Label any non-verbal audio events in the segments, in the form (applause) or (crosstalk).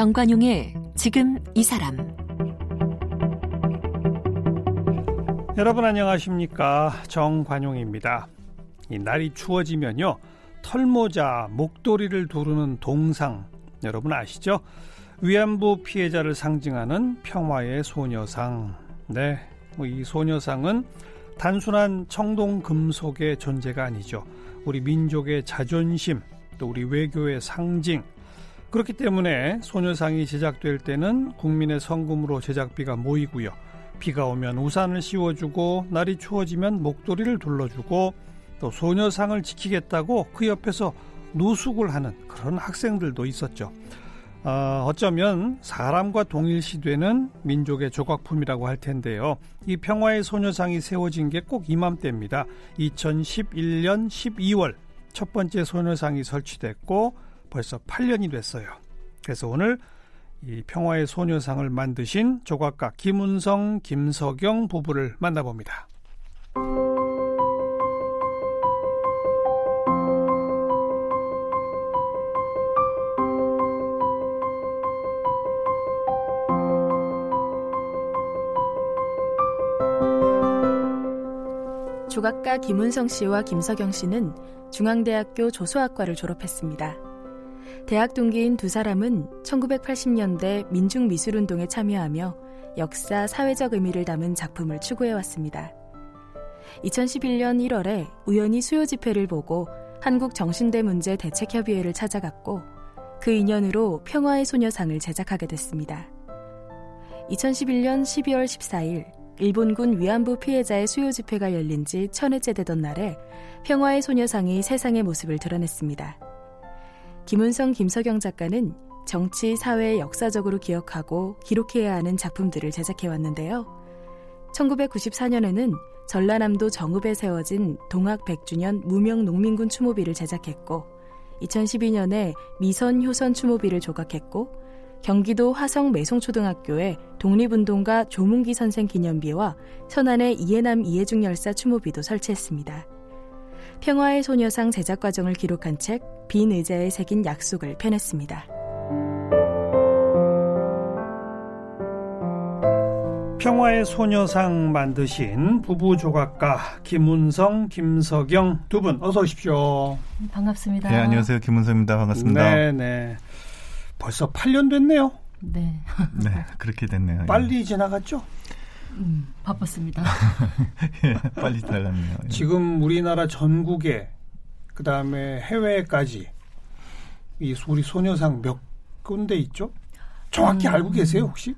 정관용의 지금 이 사람 여러분 안녕하십니까 정관용입니다. 이 날이 추워지면요 털모자, 목도리를 두르는 동상 여러분 아시죠? 위안부 피해자를 상징하는 평화의 소녀상. 네, 뭐이 소녀상은 단순한 청동 금속의 존재가 아니죠. 우리 민족의 자존심, 또 우리 외교의 상징. 그렇기 때문에 소녀상이 제작될 때는 국민의 성금으로 제작비가 모이고요. 비가 오면 우산을 씌워주고 날이 추워지면 목도리를 둘러주고 또 소녀상을 지키겠다고 그 옆에서 노숙을 하는 그런 학생들도 있었죠. 어, 어쩌면 사람과 동일시되는 민족의 조각품이라고 할 텐데요. 이 평화의 소녀상이 세워진 게 꼭 이맘때입니다. 2011년 12월 첫 번째 소녀상이 설치됐고 벌써 8년이 됐어요. 그래서 오늘 이 평화의 소녀상을 만드신 조각가 김운성, 김석영 부부를 만나봅니다. 조각가 김운성 씨와 김석영 씨는 중앙대학교 조수학과를 졸업했습니다. 대학 동기인 두 사람은 1980년대 민중미술운동에 참여하며 역사, 사회적 의미를 담은 작품을 추구해왔습니다. 2011년 1월에 우연히 수요 집회를 보고 한국정신대 문제 대책협의회를 찾아갔고 그 인연으로 평화의 소녀상을 제작하게 됐습니다. 2011년 12월 14일 일본군 위안부 피해자의 수요 집회가 열린 지 천회째 되던 날에 평화의 소녀상이 세상의 모습을 드러냈습니다. 김은성, 김석영 작가는 정치, 사회 역사적으로 기억하고 기록해야 하는 작품들을 제작해 왔는데요. 1994년에는 전라남도 정읍에 세워진 동학 100주년 무명 농민군 추모비를 제작했고 2012년에 미선 효선 추모비를 조각했고 경기도 화성 매송초등학교에 독립운동가 조문기 선생 기념비와 천안의 이해남 이해중 열사 추모비도 설치했습니다. 평화의 소녀상 제작 과정을 기록한 책 빈 의자에 새긴 약속을 펴냈습니다. 평화의 소녀상 만드신 부부 조각가 김운성, 김석영 두분 어서 오십시오. 반갑습니다. 네, 안녕하세요. 김운성입니다. 반갑습니다. 네, 네. 벌써 8년 됐네요. 네. 네, 그렇게 됐네요. 빨리 지나갔죠? 음, 바빴습니다. 예, (laughs) 빨리 지나갔네요. 예. 지금 우리나라 전국에 그 다음에 해외까지 이 우리 소녀상 몇 군데 있죠? 정확히 음, 알고 계세요 혹시?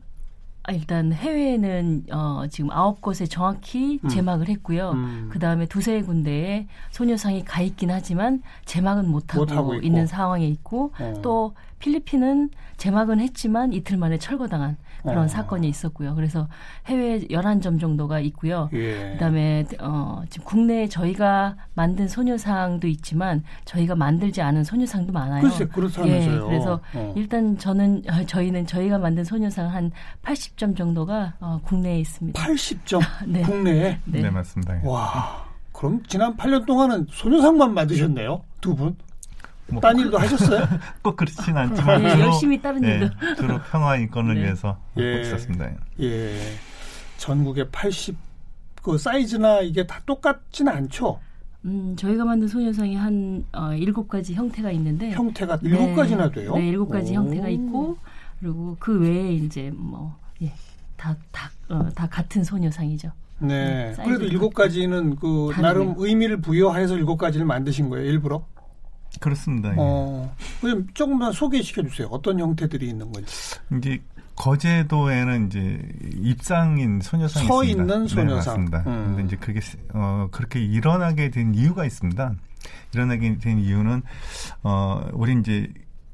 아, 일단 해외에는 어, 지금 아홉 곳에 정확히 음. 제막을 했고요. 음. 그 다음에 두세 군데에 소녀상이 가 있긴 하지만 제막은 못 하고 있는 상황에 있고 어. 또 필리핀은 제막은 했지만 이틀 만에 철거당한 그런 어. 사건이 있었고요. 그래서 해외 11점 정도가 있고요. 예. 그다음에 어 지금 국내에 저희가 만든 소녀상도 있지만 저희가 만들지 않은 소녀상도 많아요. 글쎄, 그렇다면서요. 예, 그래서 어. 일단 저는 어, 저희는 저희가 만든 소녀상 한 80점 정도가 어, 국내에 있습니다. 80점 (laughs) 네. 국내에? 네. 네, 맞습니다. 와. 그럼 지난 8년 동안은 소녀상만 만드셨네요. 두 분? 뭐, 딴 일도 하셨어요? (laughs) 꼭 그렇진 않지만 네, 주로, 열심히 다른 예, 일도 주로 평화 인권을 네. 위해서 예, 있었습니다. 예, 전국에 80그 사이즈나 이게 다 똑같지는 않죠. 음, 저희가 만든 소녀상이 한 어, 일곱 가지 형태가 있는데 형태가 일곱 네, 가지나 돼요? 네, 일곱 가지 형태가 있고 그리고 그 외에 이제 뭐 예, 다 다 어, 다 같은 소녀상이죠. 네. 네 그래도 일곱 가지는 그 나름 의미를 부여해서 일곱 가지를 만드신 거예요, 일부러? 그렇습니다. 어, 그럼 조금만 소개시켜 주세요. 어떤 형태들이 있는 건지. 이제 거제도에는 이제 입상인 소녀상이 서 있습니다. 있는 네, 소녀상. 네, 맞습니다. 음. 근데 이제 그게 어 그렇게 일어나게 된 이유가 있습니다. 일어나게 된 이유는 어 우리 이제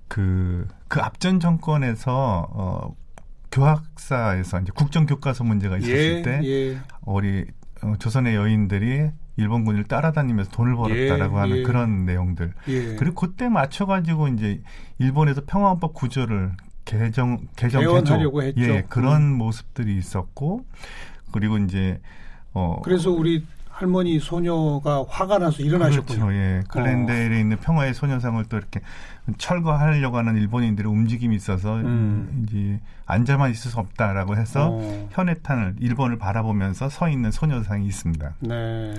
그그 그 앞전 정권에서 어 교학사에서 이제 국정 교과서 문제가 있었을 예, 때 예. 우리 어, 조선의 여인들이 일본군을 따라다니면서 돈을 벌었다라고 예, 하는 예. 그런 내용들. 예. 그리고 그때 맞춰 가지고 이제 일본에서 평화헌법 구조를 개정 개정 개헌하려고 했죠. 예, 그런 음. 모습들이 있었고 그리고 이제 어 그래서 우리 할머니 소녀가 화가 나서 일어나셨군요. 그렇죠. 예. 글렌델에 어. 있는 평화의 소녀상을 또 이렇게 철거하려고 하는 일본인들의 움직임이 있어서 음. 이제 앉아만 있을 수 없다라고 해서 어. 현해탄을 일본을 바라보면서 서 있는 소녀상이 있습니다. 네.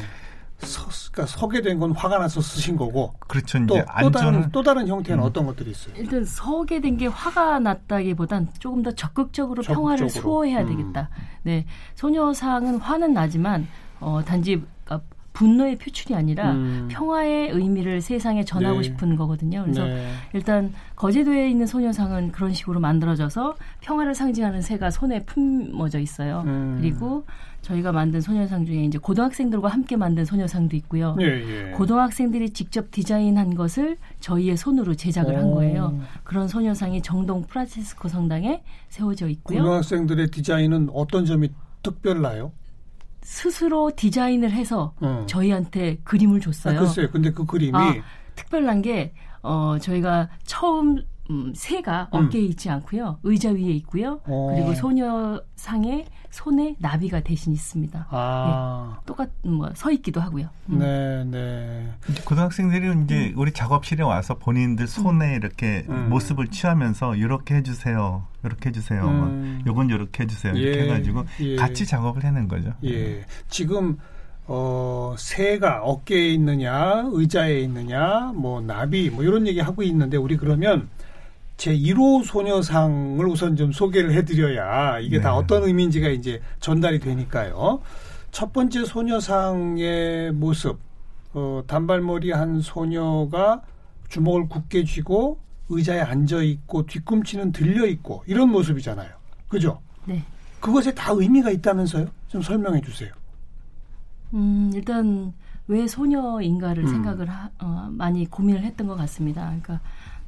서, 그러니까 서게 된 건 화가 나서 쓰신 거고. 그렇죠. 또, 또 다른 또 다른 형태는 음. 어떤 것들이 있어요? 일단 서게 된 게 화가 났다기보단 조금 더 적극적으로, 적극적으로. 평화를 수호해야 음. 되겠다. 네, 소녀상은 화는 나지만 어, 단지 그러니까 분노의 표출이 아니라 음. 평화의 의미를 세상에 전하고 네. 싶은 거거든요. 그래서 네. 일단 거제도에 있는 소녀상은 그런 식으로 만들어져서 평화를 상징하는 새가 손에 품어져 있어요. 음. 그리고 저희가 만든 소녀상 중에 이제 고등학생들과 함께 만든 소녀상도 있고요. 예, 예. 고등학생들이 직접 디자인한 것을 저희의 손으로 제작을 오. 한 거예요. 그런 소녀상이 정동 프란치스코 성당에 세워져 있고요. 고등학생들의 디자인은 어떤 점이 특별나요? 스스로 디자인을 해서 어. 저희한테 그림을 줬어요. 아, 글쎄요. 근데 그 그림이 아, 특별한 게 어, 저희가 처음 음, 새가 음. 어깨에 있지 않고요. 의자 위에 있고요. 오. 어. 그리고 소녀상에 손에 나비가 대신 있습니다. 아. 네, 똑같 뭐서 있기도 하고요. 음. 네, 네. 고등학생들이 이제 음. 우리 작업실에 와서 본인들 손에 음. 이렇게 음. 모습을 취하면서 이렇게 해주세요, 이렇게 해주세요, 뭐 음. 요건 이렇게 해주세요 이렇게 예, 해가지고 예. 같이 작업을 해낸 거죠. 예. 지금 어, 새가 어깨에 있느냐, 의자에 있느냐, 뭐 나비, 뭐 이런 얘기 하고 있는데 우리 그러면 제 1호 소녀상을 우선 좀 소개를 해드려야 이게 네. 다 어떤 의미인지가 이제 전달이 되니까요. 첫 번째 소녀상의 모습, 어, 단발머리 한 소녀가 주먹을 굳게 쥐고 의자에 앉아 있고 뒤꿈치는 들려 있고 이런 모습이잖아요. 그죠? 네. 그것에 다 의미가 있다면서요? 좀 설명해 주세요. 음, 일단 왜 소녀인가를 음. 생각을 하, 어, 많이 고민을 했던 것 같습니다. 그러니까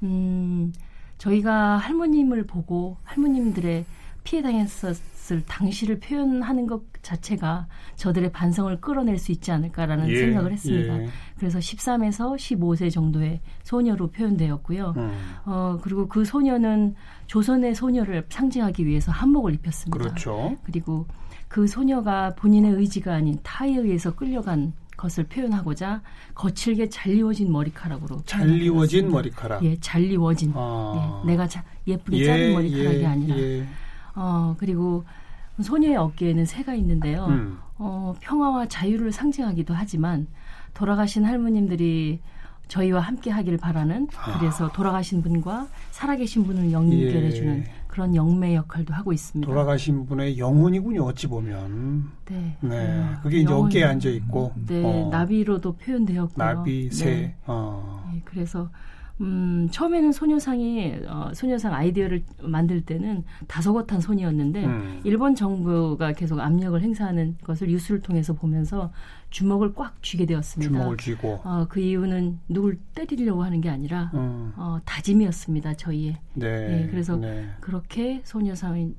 음, 저희가 할머님을 보고 할머님들의 피해 당했었을 당시를 표현하는 것 자체가 저들의 반성을 끌어낼 수 있지 않을까라는 예, 생각을 했습니다. 예. 그래서 13에서 15세 정도의 소녀로 표현되었고요. 음. 어, 그리고 그 소녀는 조선의 소녀를 상징하기 위해서 한복을 입혔습니다. 그렇죠. 그리고 그 소녀가 본인의 의지가 아닌 타에 의해서 끌려간 것을 표현하고자 거칠게 잘리워진 머리카락으로 잘리워진 머리카락. 예, 잘리워진. 아. 예, 내가 자, 예쁘게 예, 자른 머리카락이 예, 아니라. 예. 어 그리고 소녀의 어깨에는 새가 있는데요. 음. 어 평화와 자유를 상징하기도 하지만 돌아가신 할머님들이 저희와 함께 하길 바라는 아. 그래서 돌아가신 분과 살아계신 분을 연결해 주는 예. 그런 영매 역할도 하고 있습니다. 돌아가신 분의 영혼이군요. 어찌 보면. 네. 네. 그게 이제 어깨에 앉아 있고. 네. 어. 나비로도 표현되었고요. 나비, 새. 네. 어. 네. 그래서 음, 처음에는 소녀상이 어, 소녀상 아이디어를 만들 때는 다소곳한 손이었는데 음. 일본 정부가 계속 압력을 행사하는 것을 뉴스를 통해서 보면서 주먹을 꽉 쥐게 되었습니다. 주먹을 쥐고. 어, 그 이유는 누굴 때리려고 하는 게 아니라 음. 어, 다짐이었습니다. 저희의. 네. 네 그래서 네. 그렇게 소녀상은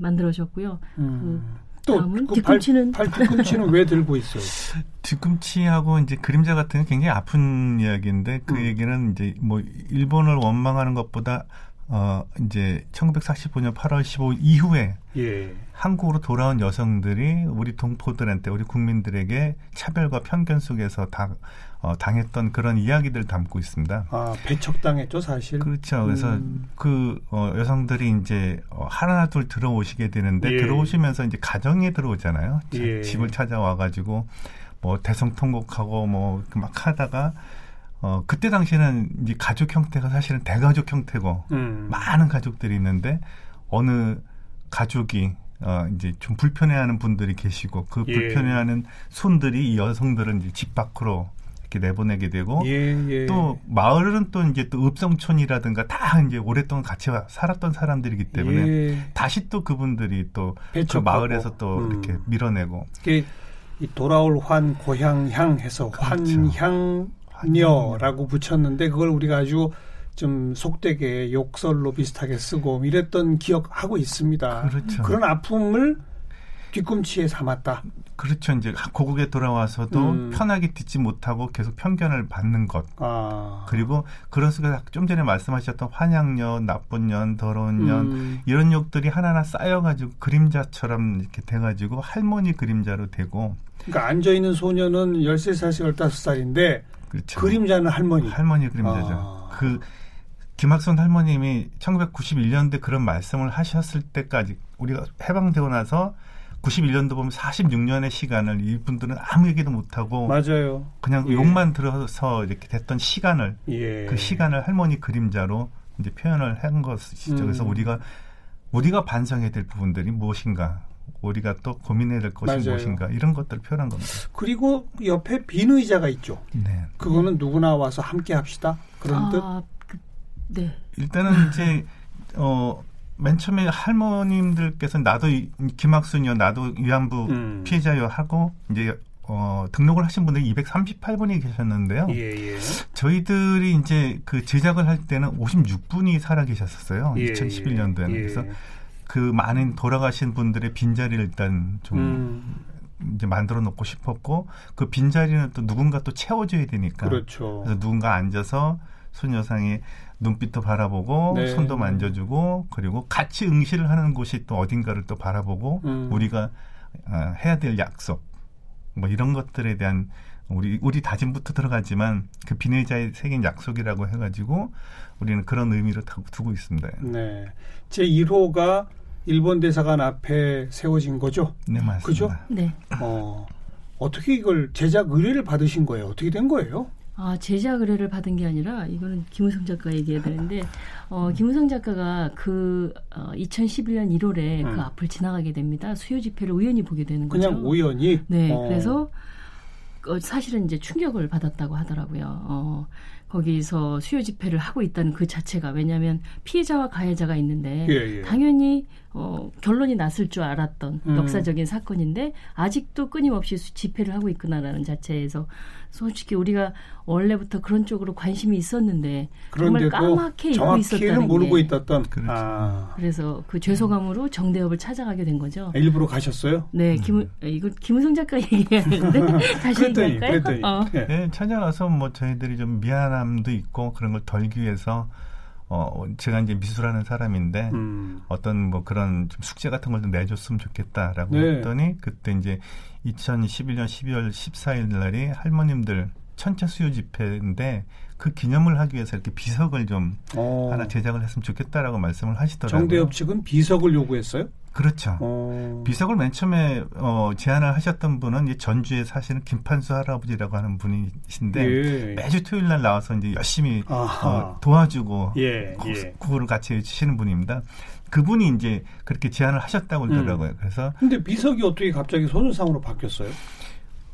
만들어졌고요. 음. 그 또그 뒤꿈치는 팔, 팔 뒤꿈치는 왜 들고 있어요? (laughs) 뒤꿈치하고 이제 그림자 같은 게 굉장히 아픈 이야기인데 그 음. 얘기는 이제 뭐 일본을 원망하는 것보다 어 이제 1945년 8월 15일 이후에 예. 한국으로 돌아온 여성들이 우리 동포들한테 우리 국민들에게 차별과 편견 속에서 다 어, 당했던 그런 이야기들 담고 있습니다. 아 배척당했죠 사실. 그렇죠. 그래서 음. 그 어, 여성들이 이제 어, 하나 둘 들어오시게 되는데 예. 들어오시면서 이제 가정에 들어오잖아요. 예. 집을 찾아와 가지고 뭐 대성통곡하고 뭐 막 하다가 어, 그때 당시에는 이제 가족 형태가 사실은 대가족 형태고, 음. 많은 가족들이 있는데, 어느 가족이, 어, 이제 좀 불편해하는 분들이 계시고, 그 예. 불편해하는 손들이 이 여성들은 이제 집 밖으로 이렇게 내보내게 되고, 예, 예. 또 마을은 또 이제 또 읍성촌이라든가 다 이제 오랫동안 같이 살았던 사람들이기 때문에, 예. 다시 또 그분들이 또 그 마을에서 또 음. 이렇게 밀어내고. 이 돌아올 환 고향향 해서 그렇 녀라고 붙였는데 그걸 우리가 아주 좀 속되게 욕설로 비슷하게 쓰고 이랬던 기억하고 있습니다. 그렇죠. 그런 아픔을 뒤꿈치에 삼았다. 그렇죠. 이제 고국에 돌아와서도 음. 편하게 듣지 못하고 계속 편견을 받는 것. 아. 그리고 그런 속에서 좀 전에 말씀하셨던 환양년, 나쁜 년, 더러운 년 음. 이런 욕들이 하나하나 쌓여가지고 그림자처럼 이렇게 돼가지고 할머니 그림자로 되고. 그러니까 앉아 있는 소녀는 13살씩 15살인데 그렇죠. 그림자는 할머니. 할머니 그림자죠. 아. 그 김학선 할머님이 1991년도에 그런 말씀을 하셨을 때까지 우리가 해방되고 나서 91년도 보면 46년의 시간을 이분들은 아무 얘기도 못하고 맞아요. 그냥 예. 욕만 들어서 이렇게 됐던 시간을 예. 그 시간을 할머니 그림자로 이제 표현을 한 것이죠. 음. 그래서 우리가 우리가 반성해야 될 부분들이 무엇인가 우리가 또 고민해야 될 것이 맞아요. 무엇인가 이런 것들을 표현한 겁니다. 그리고 옆에 빈 의자가 있죠. 네. 그거는 누구나 와서 함께 합시다. 그런 아, 뜻. 그, 네. 일단은 이제 어 맨 처음에 할머님들께서 나도 김학순이요, 나도 위안부 음. 피해자요 하고 이제 어, 등록을 하신 분들이 238분이 계셨는데요. 예, 예. 저희들이 이제 그 제작을 할 때는 56분이 살아 계셨었어요. 예, 2011년도에는. 예. 그래서 그 많은 돌아가신 분들의 빈자리를 일단 좀 음. 이제 만들어 놓고 싶었고 그 빈자리는 또 누군가 또 채워줘야 되니까. 그렇죠. 그래서 누군가 앉아서 소녀상이 눈빛도 바라보고 네. 손도 만져주고 그리고 같이 응시를 하는 곳이 또 어딘가를 또 바라보고 음. 우리가 어, 해야 될 약속 뭐 이런 것들에 대한 우리 우리 다짐부터 들어가지만 그 비내자의 새긴 약속이라고 해가지고 우리는 그런 의미로 두고 있습니다. 네, 제 1호가 일본 대사관 앞에 세워진 거죠? 네 맞습니다. 그죠? 네. 어 어떻게 이걸 제작 의뢰를 받으신 거예요? 어떻게 된 거예요? 아, 제작 의뢰를 받은 게 아니라 이거는 김우성 작가 얘기해야 되는데 어, 김우성 작가가 그 어, 2011년 1월에 음. 그 앞을 지나가게 됩니다. 수요 집회를 우연히 보게 되는 거죠. 그냥 우연히? 네. 어. 그래서 어, 사실은 이제 충격을 받았다고 하더라고요. 어, 거기서 수요 집회를 하고 있다는 그 자체가 왜냐하면 피해자와 가해자가 있는데 예, 예. 당연히 어, 결론이 났을 줄 알았던 음. 역사적인 사건인데 아직도 끊임없이 집회를 하고 있구나라는 자체에서 솔직히 우리가 원래부터 그런 쪽으로 관심이 있었는데 정말 까맣게 잊고 있었다는 모르고 게. 있었던 그렇죠. 아. 그래서 그 죄송함으로 정대협을 찾아가게 된 거죠. 일부러 가셨어요? 네, 김 음. 이거 김우성 작가 얘기하는데 (laughs) 다시 얘기할까요? 그랬더니, 어. 네, 찾아가서 뭐 저희들이 좀 미안 함도 있고 그런 걸 덜기 위해서 어, 제가 이제 미술하는 사람인데 음. 어떤 뭐 그런 좀 숙제 같은 걸 좀 내줬으면 좋겠다라고 네. 했더니 그때 이제 2011년 12월 14일 날이 할머님들 천체 수요 집회인데 그 기념을 하기 위해서 이렇게 비석을 좀 어. 하나 제작을 했으면 좋겠다라고 말씀을 하시더라고요. 정대협 측은 비석을 요구했어요? 그렇죠. 어. 비석을 맨 처음에 어, 제안을 하셨던 분은 이제 전주에 사시는 김판수 할아버지라고 하는 분이신데 예. 매주 토요일 날 나와서 이제 열심히 어, 도와주고 예. 예. 구호를 같이 해주시는 분입니다. 그분이 이제 그렇게 제안을 하셨다고 그러더라고요. 음. 그래서 근데 비석이 어떻게 갑자기 소녀상으로 바뀌었어요?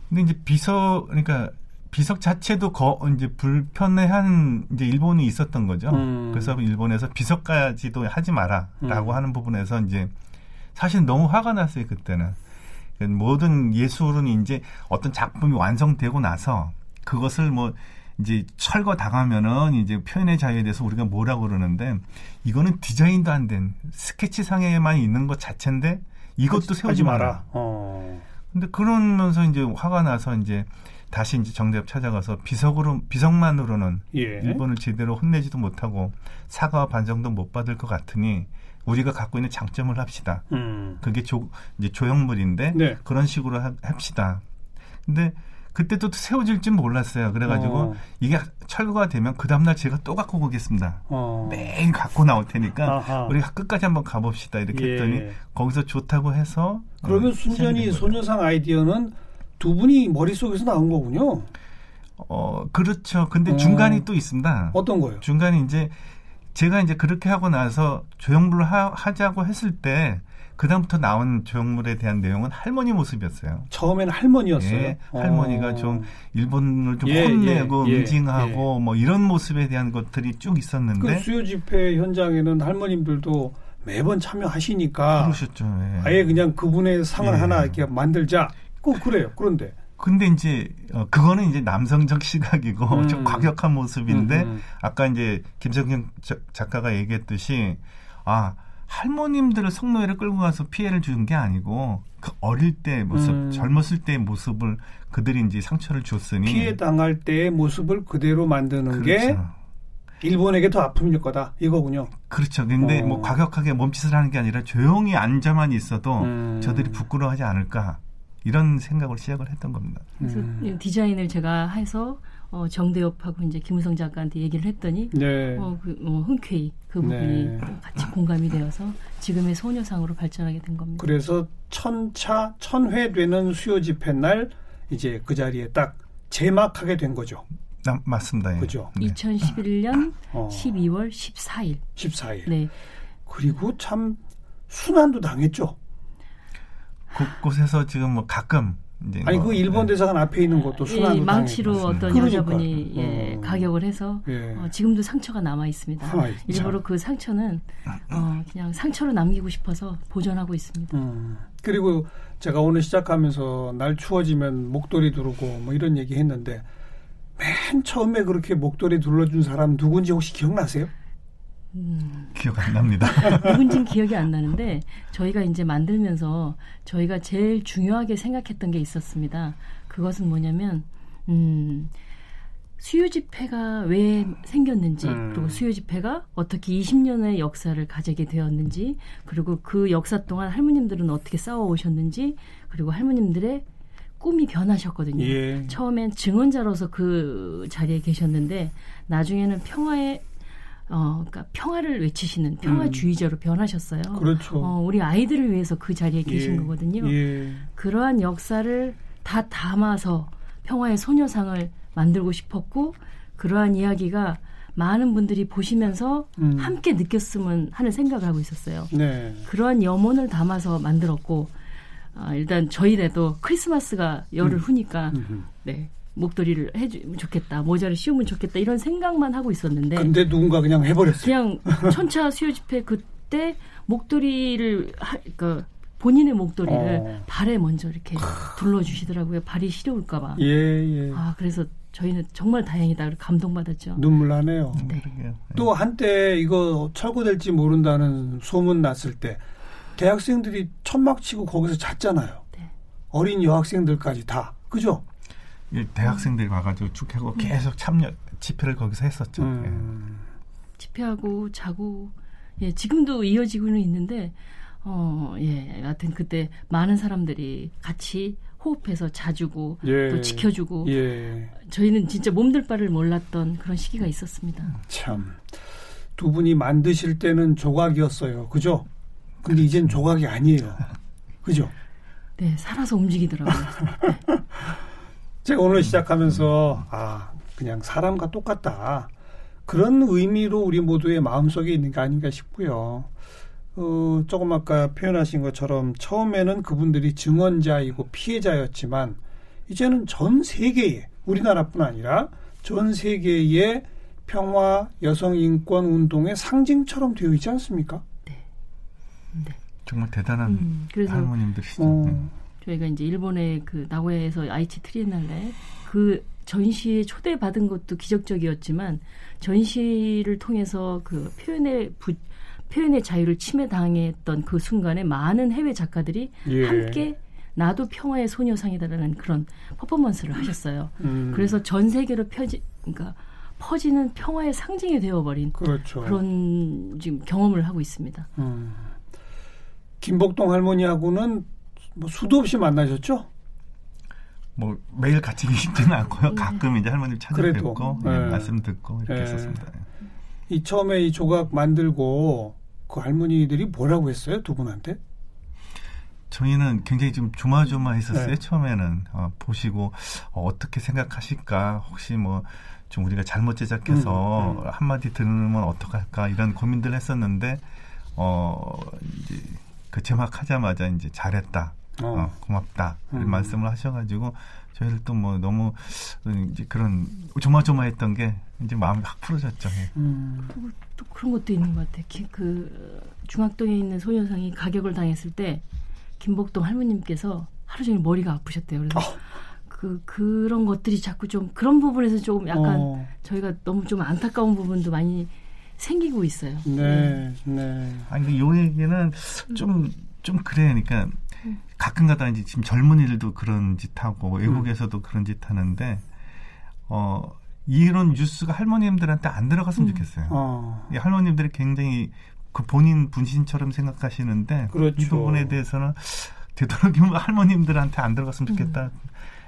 근데 이제 비석 그러니까 비석 자체도 거, 이제 불편해한 이제 일본이 있었던 거죠. 음. 그래서 일본에서 비석까지도 하지 마라라고 음. 하는 부분에서 이제 사실 너무 화가 났어요 그때는 모든 예술은 이제 어떤 작품이 완성되고 나서 그것을 뭐 이제 철거 당하면은 이제 표현의 자유에 대해서 우리가 뭐라고 그러는데 이거는 디자인도 안 된 스케치 상에만 있는 것 자체인데 이것도 세우지 마라. 어. 근데 그러면서 이제 화가 나서 이제 다시 이제 정대협 찾아가서 비석으로 비석만으로는 예. 일본을 제대로 혼내지도 못하고 사과와 반성도 못 받을 것 같으니 우리가 갖고 있는 장점을 합시다. 음. 그게 조, 이제 조형물인데 네. 그런 식으로 하, 합시다. 근데 그때도 세워질 줄 몰랐어요. 그래가지고 어. 이게 철거가 되면 그 다음날 제가 또 갖고 오겠습니다. 어. 매일 갖고 나올 테니까 아하. 우리가 끝까지 한번 가봅시다. 이렇게 예. 했더니 거기서 좋다고 해서 그러면 어, 순전히 소녀상 아이디어는 두 분이 머릿속에서 나온 거군요. 어, 그렇죠. 근데 어. 중간이 또 있습니다. 어떤 거요? 중간에 이제 제가 이제 그렇게 하고 나서 조형물을 하, 하자고 했을 때 그다음부터 나온 조형물에 대한 내용은 할머니 모습이었어요. 처음에는 할머니였어요. 예, 할머니가 어. 좀 일본을 좀 예, 혼내고 예, 예, 응징하고 뭐 이런 모습에 대한 것들이 쭉 있었는데 그 수요 집회 현장에는 할머님들도 매번 참여하시니까 그러셨죠. 예. 아예 그냥 그분의 상을 예. 하나 이렇게 만들자. 꼭 그래요. 그런데 근데 이제 어, 그거는 이제 남성적 시각이고 음. 좀 과격한 모습인데 음. 아까 이제 김성경 작가가 얘기했듯이 아 할머님들을 성노예를 끌고 가서 피해를 준게 아니고 그 어릴 때 모습, 음. 젊었을 때의 모습을 그들이 이제 상처를 줬으니 피해 당할 때의 모습을 그대로 만드는 그렇죠. 게 일본에게 더 아픔일 거다 이거군요. 그렇죠. 근데 어. 뭐 과격하게 몸짓을 하는 게 아니라 조용히 앉아만 있어도 음. 저들이 부끄러워하지 않을까 이런 생각으로 시작을 했던 겁니다. 그래서 음. 디자인을 제가 해서 어, 정대엽하고 이제 김우성 작가한테 얘기를 했더니 네. 어, 그, 어, 흔쾌히 그 부분이 네. 같이 공감이 되어서 지금의 소녀상으로 발전하게 된 겁니다. 그래서 천차 천회 되는 수요 집회 날 이제 그 자리에 딱 제막하게 된 거죠. 나, 맞습니다. 예. 그죠. 네. 2011년 어. 12월 14일. 14일. 네. 그리고 참 순환도 당했죠. 곳곳에서 지금 뭐 가끔 아니 뭐, 그 일본 네. 대사관 앞에 있는 것도 순환도 망치로 어떤 그러니까. 여자분이 예, 어. 가격을 해서 예. 어, 지금도 상처가 남아 있습니다. 아, 일부러 그 상처는 어, 그냥 상처로 남기고 싶어서 보존하고 있습니다. 음. 그리고 제가 오늘 시작하면서 날 추워지면 목도리 두르고 뭐 이런 얘기 했는데 맨 처음에 그렇게 목도리 둘러준 사람 누군지 혹시 기억나세요? 음. 기억 안 납니다. (laughs) 누군진 기억이 안 나는데 저희가 이제 만들면서 저희가 제일 중요하게 생각했던 게 있었습니다. 그것은 뭐냐면 음, 수요 집회가 왜 생겼는지 음. 그리고 수요 집회가 어떻게 20년의 역사를 가지게 되었는지 그리고 그 역사 동안 할머님들은 어떻게 싸워 오셨는지 그리고 할머님들의 꿈이 변하셨거든요. 예. 처음엔 증언자로서 그 자리에 계셨는데 나중에는 평화의 어, 그러니까 평화를 외치시는 평화주의자로 음. 변하셨어요. 그렇죠. 어, 우리 아이들을 위해서 그 자리에 계신 예. 거거든요. 예. 그러한 역사를 다 담아서 평화의 소녀상을 만들고 싶었고 그러한 이야기가 많은 분들이 보시면서 음. 함께 느꼈으면 하는 생각을 하고 있었어요. 네. 그러한 염원을 담아서 만들었고 아, 일단 저희라도 크리스마스가 열흘 음. 후니까 음. 네. 목도리를 해주면 좋겠다, 모자를 씌우면 좋겠다 이런 생각만 하고 있었는데. 근데 누군가 그냥 해버렸어요. 그냥 천차 수요 집회 그때 목도리를 하, 그러니까 본인의 목도리를 어. 발에 먼저 이렇게 둘러주시더라고요. 발이 시려울까봐. 예, 예. 아 그래서 저희는 정말 다행이다. 감동받았죠. 눈물 나네요. 네. 또 한때 이거 철거될지 모른다는 소문 났을 때 대학생들이 천막 치고 거기서 잤잖아요. 네. 어린 여학생들까지 다. 그죠? 대학생들이 와가지고 쭉 하고 음. 계속 참여 집회를 거기서 했었죠. 음. 예. 집회하고 자고 예 지금도 이어지고는 있는데 어예 하여튼 그때 많은 사람들이 같이 호흡해서 자주고 예. 또 지켜주고 예. 저희는 진짜 몸둘 바를 몰랐던 그런 시기가 있었습니다. 참 두 분이 만드실 때는 조각이었어요, 그죠? 근데 이젠 조각이 아니에요, 그죠? 네, 살아서 움직이더라고요. 제가 오늘 시작하면서 아 그냥 사람과 똑같다 그런 의미로 우리 모두의 마음속에 있는 게 아닌가 싶고요. 어, 조금 아까 표현하신 것처럼 처음에는 그분들이 증언자이고 피해자였지만 이제는 전 세계에 우리나라뿐 아니라 전 세계의 평화 여성 인권 운동의 상징처럼 되어 있지 않습니까? 네. 네. 정말 대단한 음, 할머님들이시죠. 어, 네. 저희가 이제 일본의 그 나고야에서 아이치 트리엔날레 그 전시에 초대받은 것도 기적적이었지만 전시를 통해서 그 표현의 부, 표현의 자유를 침해당했던 그 순간에 많은 해외 작가들이 예. 함께 나도 평화의 소녀상이다라는 그런 퍼포먼스를 하셨어요. 음. 그래서 전 세계로 펴지 그러니까 퍼지는 평화의 상징이 되어버린 그렇죠. 그런 지금 경험을 하고 있습니다. 음. 김복동 할머니하고는 뭐 수도 없이 만나셨죠? 뭐 매일 같이 계시지는 않고요. 가끔 이제 할머님 찾아뵙고 네. 네. 말씀 듣고 이렇게 네. 했었습니다. 이 처음에 이 조각 만들고 그 할머니들이 뭐라고 했어요 두 분한테? 저희는 굉장히 좀 조마조마했었어요. 네. 처음에는 어, 보시고 어, 떻게 생각하실까 혹시 뭐 좀 우리가 잘못 제작해서 음, 음. 한마디 들으면 어떡할까 이런 고민들 했었는데 어 이제 그 제막하자마자 이제 잘했다 어. 어, 고맙다 음. 말씀을 하셔가지고 저희를 또 뭐 너무 이제 그런 조마조마했던 게 이제 마음이 확 풀어졌죠. 예. 음. 또, 또, 그런 것도 있는 것 같아요. 그 중학동에 있는 소녀상이 가격을 당했을 때 김복동 할머님께서 하루 종일 머리가 아프셨대요. 그래서 어. 그 그런 것들이 자꾸 좀 그런 부분에서 조금 약간 어. 저희가 너무 좀 안타까운 부분도 많이 생기고 있어요. 네, 네. 아니, 요 얘기는 좀, 좀 그래. 그러니까 가끔가다 이제 지금 젊은이들도 그런 짓 하고 외국에서도 음. 그런 짓 하는데, 어, 이런 뉴스가 할머님들한테 안 들어갔으면 음. 좋겠어요. 어. 이 할머님들이 굉장히 그 본인 분신처럼 생각하시는데 그렇죠. 이 부분에 대해서는 되도록이면 (laughs) 할머님들한테 안 들어갔으면 좋겠다. 음.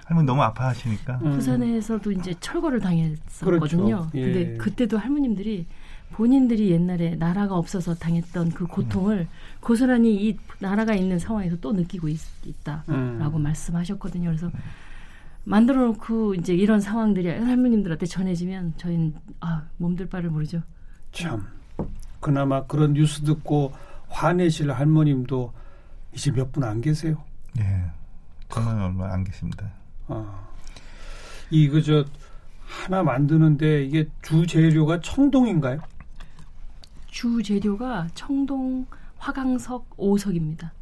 할머니 너무 아파하시니까. 음. 부산에서도 이제 철거를 당했었거든요. 그렇죠. 예. 근데 그때도 할머님들이 본인들이 옛날에 나라가 없어서 당했던 그 고통을 음. 고스란히 이 나라가 있는 상황에서 또 느끼고 있, 다라고 음. 말씀하셨거든요. 그래서 만들어 놓고 이제 이런 상황들이 할머님들한테 전해지면 저희는 아, 몸둘 바를 모르죠. 참. 그나마 그런 뉴스 듣고 화내실 할머님도 이제 몇 분 안 계세요. 네. 저는 얼마 안 계십니다. 아. 이거 저 하나 만드는데 이게 주 재료가 청동인가요? 주 재료가 청동, 화강석, 오석입니다.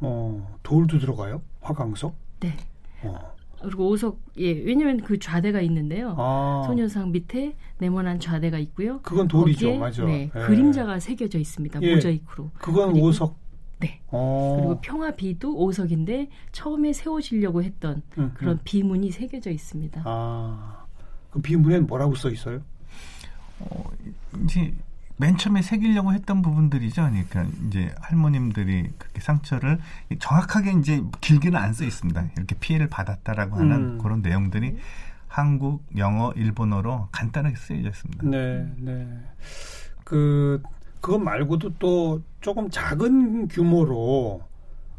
어, 돌도 들어가요? 화강석? 네. 어. 그리고 오석 예 왜냐면 그 좌대가 있는데요. 아. 소녀상 밑에 네모난 좌대가 있고요. 그건 돌이죠, 맞아. 네, 예. 그림자가 새겨져 있습니다. 예. 모자이크로. 그건 오석. 네. 어. 그리고 평화비도 오석인데 처음에 세워지려고 했던 음, 그런 음. 비문이 새겨져 있습니다. 아, 그 비문엔 뭐라고 써 있어요? 어, 이제 맨 처음에 새기려고 했던 부분들이죠. 그러니까 이제 할머님들이 그렇게 상처를 정확하게 이제 길게는 안 써 있습니다. 이렇게 피해를 받았다라고 하는 음. 그런 내용들이 한국, 영어, 일본어로 간단하게 쓰여져 있습니다. 네, 네. 그 그것 말고도 또 조금 작은 규모로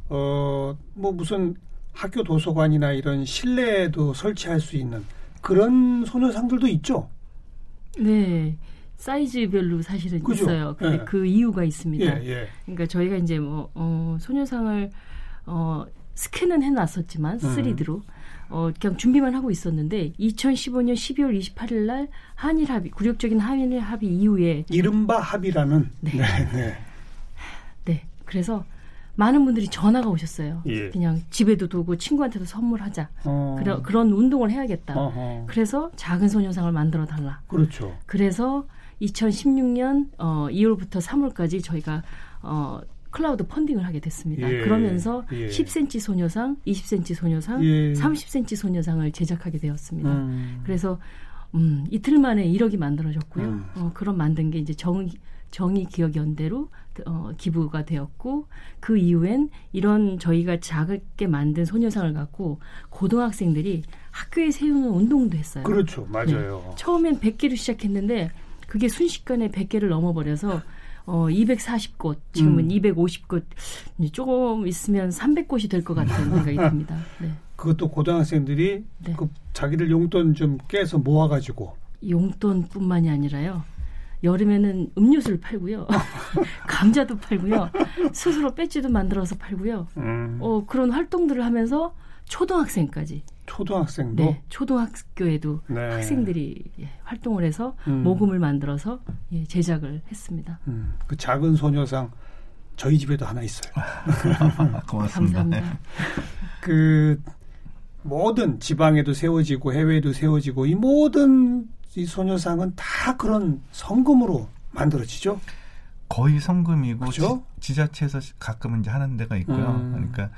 어 뭐 무슨 학교 도서관이나 이런 실내에도 설치할 수 있는 그런 소녀상들도 있죠. 네. 사이즈별로 사실은 그죠? 있어요. 근데 예. 그 이유가 있습니다. 예, 예. 그러니까 저희가 이제 뭐 어, 소녀상을 어, 스캔은 해놨었지만 3D로 음. 어, 그냥 준비만 하고 있었는데 2015년 12월 28일 날 한일 합의, 굴욕적인 한일 합의 이후에 이른바 합의라는 네. 네, 네. 네. 그래서 많은 분들이 전화가 오셨어요. 예. 그냥 집에도 두고 친구한테도 선물하자. 어. 그래, 그런 운동을 해야겠다. 어허. 그래서 작은 소녀상을 만들어 달라. 그렇죠. 그래서 2016년 어, 2월부터 3월까지 저희가 어, 클라우드 펀딩을 하게 됐습니다. 예, 그러면서 예. 10cm 소녀상, 20cm 소녀상, 예. 30cm 소녀상을 제작하게 되었습니다. 음. 그래서 음, 이틀 만에 1억이 만들어졌고요. 음. 어, 그런 만든 게 이제 정, 정의 기억 연대로 어, 기부가 되었고 그 이후엔 이런 저희가 작게 만든 소녀상을 갖고 고등학생들이 학교에 세우는 운동도 했어요. 그렇죠, 맞아요. 네. 처음엔 100개로 시작했는데 그게 순식간에 100개를 넘어버려서 어 240곳 지금은 음. 250곳 조금 있으면 300곳이 될 것 같은 생각이 듭니다. (laughs) 네. 그것도 고등학생들이 네. 그 자기들 용돈 좀 깨서 모아가지고 용돈뿐만이 아니라요. 여름에는 음료수를 팔고요. (laughs) 감자도 팔고요. 스스로 배지도 만들어서 팔고요. 음. 어, 그런 활동들을 하면서 초등학생까지. 초등학생도? 네, 초등학교에도 네. 학생들이 예, 활동을 해서 음. 모금을 만들어서 예, 제작을 했습니다. 음, 그 작은 소녀상 저희 집에도 하나 있어요. (laughs) 고맙습니다. 감사합니다. 그 모든 지방에도 세워지고 해외에도 세워지고 이 모든 이 소녀상은 다 그런 성금으로 만들어지죠. 거의 성금이고 그렇죠? 지, 자체에서 가끔은 이제 하는 데가 있고요. 음. 그러니까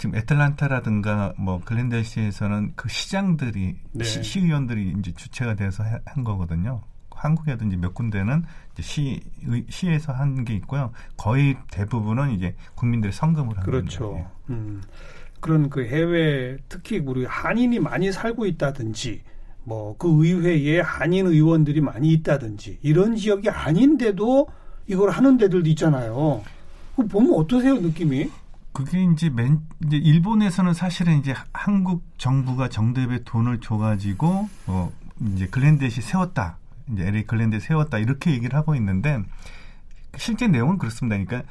지금 애틀란타라든가 뭐 글렌델시에서는 그 시장들이 네. 시, 의원들이 이제 주체가 돼서 해, 한 거거든요. 한국에도 이제 몇 군데는 이제 시 시에서 한 게 있고요. 거의 대부분은 이제 국민들의 성금을 하는 그렇죠. 음. 그런 그 해외 특히 우리 한인이 많이 살고 있다든지 뭐 그 의회에 한인 의원들이 많이 있다든지 이런 지역이 아닌데도 이걸 하는 데들도 있잖아요. 그 보면 어떠세요 느낌이? 그게 이제 맨 이제 일본에서는 사실은 이제 한국 정부가 정대에 돈을 줘가지고 어 이제 글랜드시 세웠다 이제 LA 글랜드 세웠다 이렇게 얘기를 하고 있는데 실제 내용은 그렇습니다. 그러니까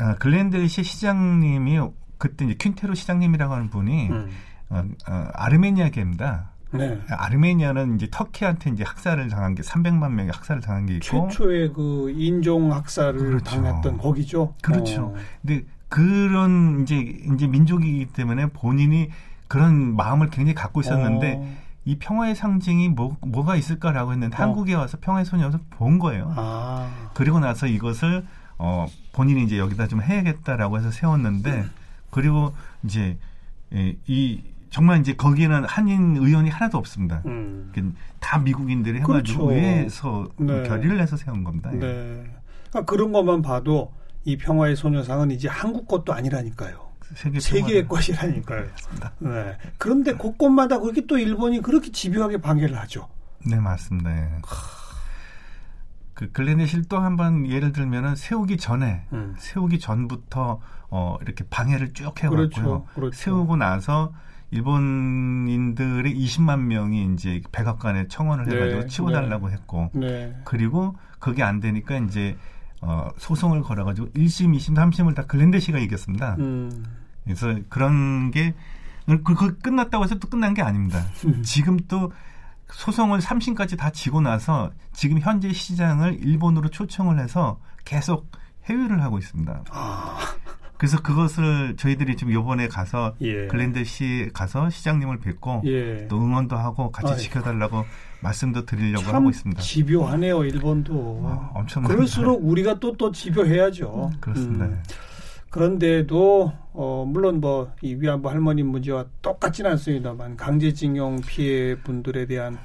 어, 글랜드시 시장님이 그때 이제 퀸테로 시장님이라고 하는 분이 음. 어, 어, 아르메니아계입니다. 네. 아르메니아는 이제 터키한테 이제 학살을 당한 게 300만 명의 학살을 당한 게 있고 최초의 그 인종 학살을 그렇죠. 당했던 거기죠. 그렇죠. 어. 근데 그런 이제 이제 민족이기 때문에 본인이 그런 마음을 굉장히 갖고 있었는데 어. 이 평화의 상징이 뭐, 뭐가 있을까라고 했는데 어. 한국에 와서 평화의 소녀를 본 거예요. 아. 그리고 나서 이것을 어, 본인이 이제 여기다 좀 해야겠다라고 해서 세웠는데 그리고 이제 예, 이 정말 이제 거기에는 한인 의원이 하나도 없습니다. 음. 다 미국인들이 해가지고 그렇죠. 의회에서 네. 결의를 해서 세운 겁니다. 예. 네. 그러니까 그런 것만 봐도 이 평화의 소녀상은 이제 한국 것도 아니라니까요. 세계 세계의 (laughs) 것이라니까요. 네. 그런데 곳곳마다 그렇게 또 일본이 그렇게 집요하게 방해를 하죠. 네, 맞습니다. 예. 그 글래네실 또한번 예를 들면은 세우기 전에 음. 세우기 전부터 어 이렇게 방해를 쭉 해왔고요. 그렇죠. 그렇죠. 세우고 나서 일본인들이 20만 명이 이제 백악관에 청원을 네, 해가지고 네, 치워달라고 네. 했고, 네. 그리고 그게 안 되니까 이제 어, 소송을 걸어가지고 1심, 2심, 3심을 다 글랜드시가 이겼습니다. 음. 그래서 그런 게 그, 그 끝났다고 해서 또 끝난 게 아닙니다. (laughs) 지금 또 소송을 3심까지 다 지고 나서 지금 현재 시장을 일본으로 초청을 해서 계속 해외를 하고 있습니다. 아. (laughs) 그래서 그것을 저희들이 지금 요번에 가서 예. 글랜드시 가서 시장님을 뵙고 예. 또 응원도 하고 같이 아이. 지켜달라고 말씀도 드리려고 하고 있습니다. 집요하네요, 일본도. 아, 엄청 그럴수록 우리가 또또 집요해야죠. 음, 그렇습니다. 음. 그런데도 어 물론 뭐 이 위안부 할머니 문제와 똑같지는 않습니다만 강제징용 피해 분들에 대한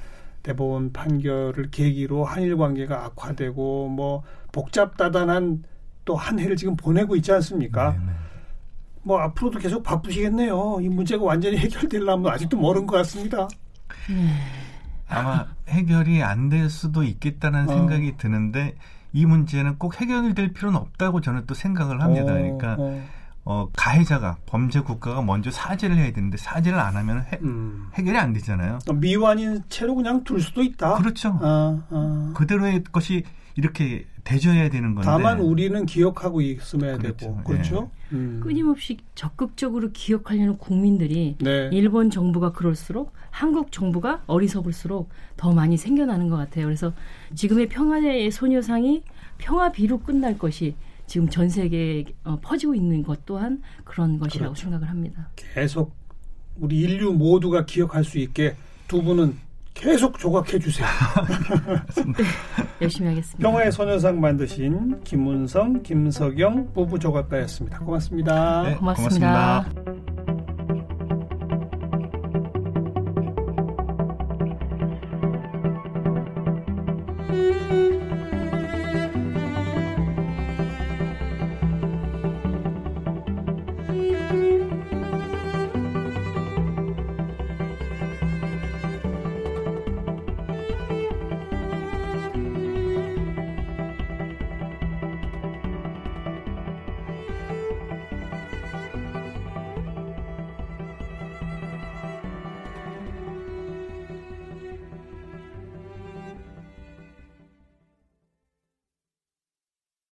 대법원 판결을 계기로 한일 관계가 악화되고 뭐 복잡다단한 또 한 해를 지금 보내고 있지 않습니까? 네네. 네. 뭐 앞으로도 계속 바쁘시겠네요. 이 문제가 완전히 해결되려면 아직도 멀은 것 같습니다. 음. 아마 해결이 안 될 수도 있겠다는 어. 생각이 드는데 이 문제는 꼭 해결될 필요는 없다고 저는 또 생각을 합니다. 어, 그러니까 어. 어, 가해자가 범죄 국가가 먼저 사죄를 해야 되는데 사죄를 안 하면 해, 음. 해결이 안 되잖아요. 미완인 채로 그냥 둘 수도 있다. 그렇죠. 아, 아. 그대로의 것이 이렇게 대줘야 되는 건데. 다만 우리는 기억하고 있으면 그렇죠. 되고 그렇죠. 네. 음. 끊임없이 적극적으로 기억하려는 국민들이 네. 일본 정부가 그럴수록 한국 정부가 어리석을수록 더 많이 생겨나는 것 같아요. 그래서 지금의 평화의 소녀상이 평화비로 끝날 것이 지금 전 세계에 어, 퍼지고 있는 것 또한 그런 것이라고 그렇죠. 생각을 합니다. 계속 우리 인류 모두가 기억할 수 있게 두 분은 계속 조각해 주세요. (laughs) 네, 열심히 하겠습니다. 평화의 소녀상 만드신 김문성, 김석영 부부 조각가였습니다. 고맙습니다. 네, 고맙습니다. 고맙습니다.